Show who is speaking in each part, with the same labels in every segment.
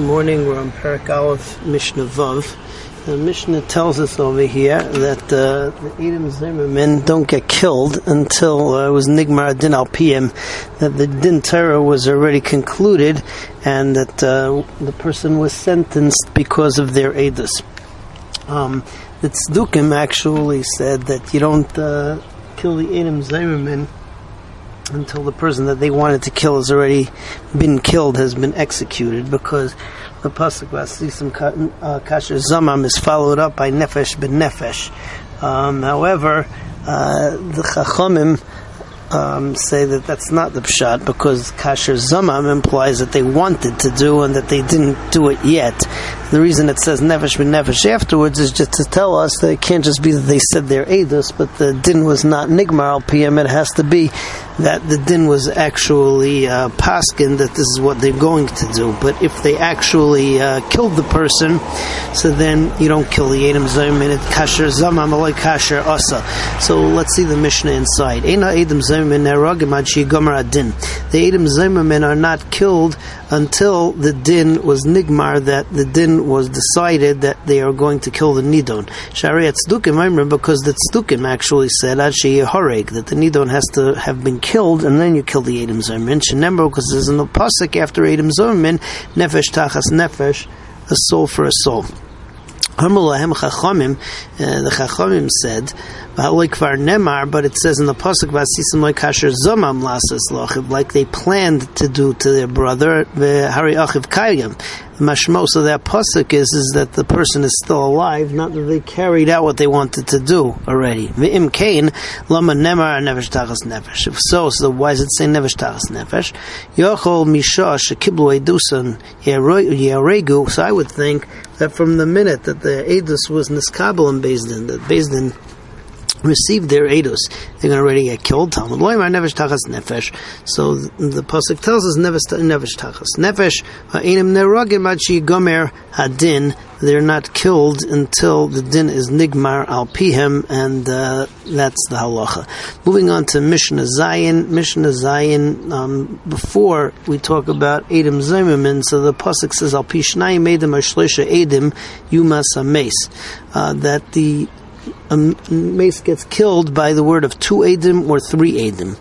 Speaker 1: morning. We're on Perek Aleph, Mishnah Vav. The Mishnah tells us over here that uh, the Edim Zomemim don't get killed until uh, it was Nigmar Din Al PM, that the Din Torah was already concluded, and that uh, the person was sentenced because of their edus. Um, the Tzdukim actually said that you don't uh, kill the Edim Zomemim until the person that they wanted to kill has already been killed, has been executed, because the pasuk Vasisim uh, Kasher Zamam is followed up by Nefesh ben Nefesh. Um, however, uh, the Chachamim um, say that that's not the pshat because kasher zamam implies that they wanted to do and that they didn't do it yet. The reason it says nefesh ben nefesh afterwards is just to tell us that it can't just be that they said their edus, but the din was not nigmar al pm. It has to be that the din was actually uh, paskin that this is what they're going to do. But if they actually uh, killed the person, so then you don't kill the edim zayim kasher zamam like kasher asa. So let's see the Mishnah inside. Ena edim the Edim Zomemim are not killed until the din was nigmar, that the din was decided that they are going to kill the Nidon. Shariat Tzdukim, I remember because the Tzdukim actually said, Ad Horeg, that the Nidon has to have been killed and then you kill the Edim Zomemim. Shenember, because there's an pasuk after Edim Zomemim, Nefesh Tachas Nefesh, a soul for a soul. Uh, the Chachamim said, Nemar, but it says in the Pasuk, Vasisim like Kasher Zomam Lasas Lochiv, like they planned to do to their brother, the Hari Achiv Kayim. Mashmo, so that Pasuk is, is that the person is still alive, not that they carried out what they wanted to do already. V'im Kain, Lama Nemar Nefesh Tachas Nefesh. If so, so why does it say Nefesh Tachas Nefesh? Yochol Misha Shekiblu Edusan Yaregu, so I would think that from the minute that the Edus was Niskabel and Bezdin, that Bezdin received their edus, they're going to already get killed. Talmud loymar nevesh tachas nefesh. So the pasuk tells us nevesh tachas nefesh ha'enim neragim achi gomer hadin. They're not killed until the din is nigmar al pihem, and uh, that's the halacha. Moving on to Mishnah Zion. Mishnah Zayin. Um, before we talk about Edim Zomemim, so the pasuk says al pishnayim Edom ashlisha Edom yumas ames. Uh, that the a mace gets killed by the word of two Adim or three Adim.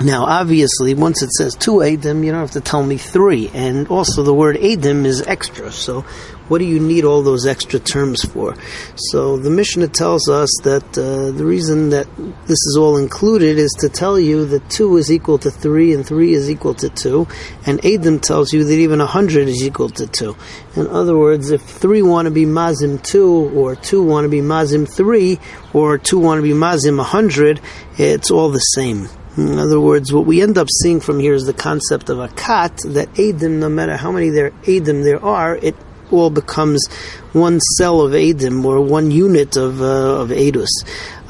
Speaker 1: Now, obviously, once it says two Adim, you don't have to tell me three. And also, the word Adim is extra. So, what do you need all those extra terms for? So the Mishnah tells us that uh, the reason that this is all included is to tell you that two is equal to three and three is equal to two, and Adam tells you that even a hundred is equal to two. In other words, if three want to be mazim two, or two want to be mazim three, or two want to be mazim a hundred, it's all the same. In other words, what we end up seeing from here is the concept of a kat, that Adam, no matter how many there Adam there are, it all becomes one cell of Adim or one unit of, uh, of Edus.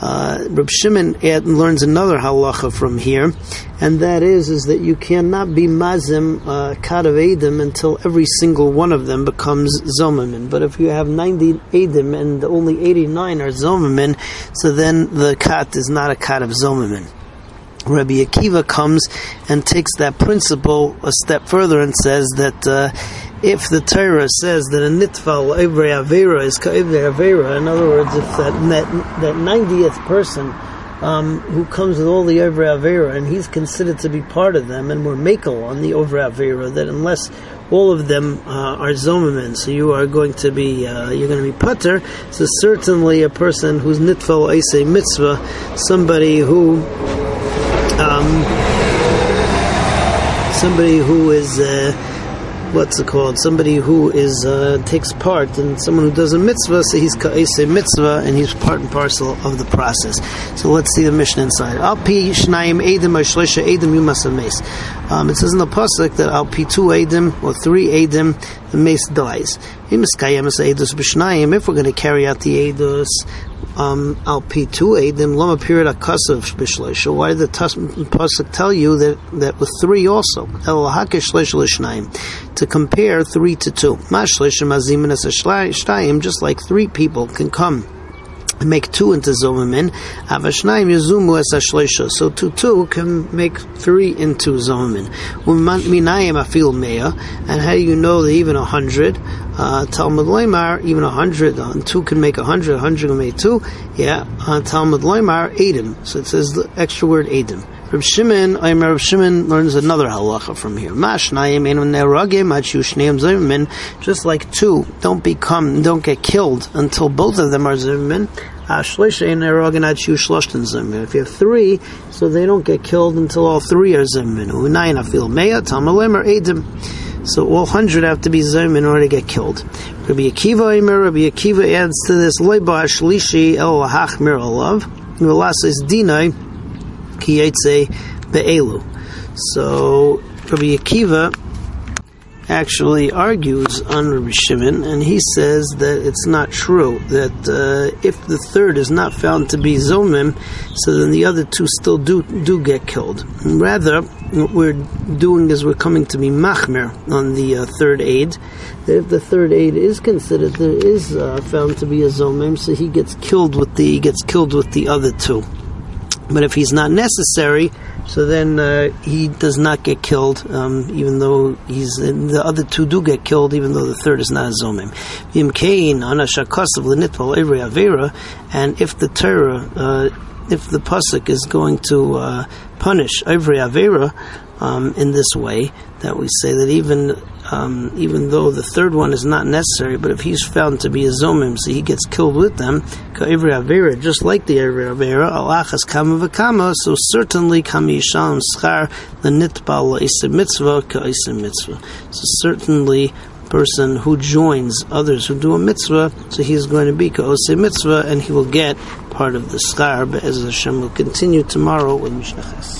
Speaker 1: Uh, Reb Shimon learns another halacha from here, and that is is that you cannot be mazim uh, kat of edim until every single one of them becomes zomamin. But if you have ninety edim and only eighty nine are zomamin, so then the kat is not a kat of zomamin. Rabbi Akiva comes and takes that principle a step further and says that uh, if the Torah says that a nitfal every avera is ka'ivre avera, in other words, if that that that ninetieth person um, who comes with all the over avera and he's considered to be part of them, and we're makel on the over avera, that unless all of them uh, are zomamin, so you are going to be uh, you're going to be putter. So certainly a person who's nitfal is a mitzvah, somebody who um, somebody who is. Uh, what's it called? Somebody who is uh, takes part, and someone who does a mitzvah, so he's a mitzvah, and he's part and parcel of the process. So let's see the Mishnah inside. Al pi shnayim edim or shlisha edim yumas um, It says in the pasuk that al pi two edim or three edim, the mace dies. If we're going to carry out the edus Um, al pi two edim lama period akasav b'shleisha. Why did the pasuk tell you that that with three also el hakish to compare three to two. Mashlish mazim just like three people can come make two into zomamin. Avashnayim yuzumu es ashleisha. So two two can make three into zomamin. Minayim afil meya. And how do you know that even a hundred? Uh, Talmud Loimar, even a hundred, uh, two can make a hundred, a hundred can make two. Yeah, uh, Talmud Loimar, Adim. So it says the extra word Adim. Reb Shimon, Aymer Reb Shimon learns another halacha from here. Just like two don't become, don't get killed until both of them are zimmin. If you have three, so they don't get killed until all three are zimmin. So all hundred have to be zim in order to get killed. Rabbi Akiva Aimer, Rabbi Akiva adds to this loiba shlishi el hachmir alav. Dinai kiyetze be'elu. So Rabbi Akiva actually argues on Rabbi Shimon, and he says that it's not true that uh, if the third is not found to be zomim, so then the other two still do do get killed. rather, what we're doing is we're coming to be machmer on the uh, third aid. That if the third aid is considered, there is uh, found to be a zomim, so he gets killed with the he gets killed with the other two. But if he's not necessary, so then uh, he does not get killed, um, even though he's the other two do get killed, even though the third is not a zomim. And if the Torah, uh, if the pasuk is going to uh, punish every avera um, in this way, that we say that even um, even though the third one is not necessary, but if he's found to be a zomim, so he gets killed with them, avera, just like the avera, alachas kama v'kama, so certainly kama yishalom schar l'nitbal la'isa mitzvah ka'isa mitzvah. So certainly person who joins others who do a mitzvah, so he is going to be ka'ose mitzvah, and he will get part of the schar, but as Hashem will continue tomorrow with Mishnah Ches.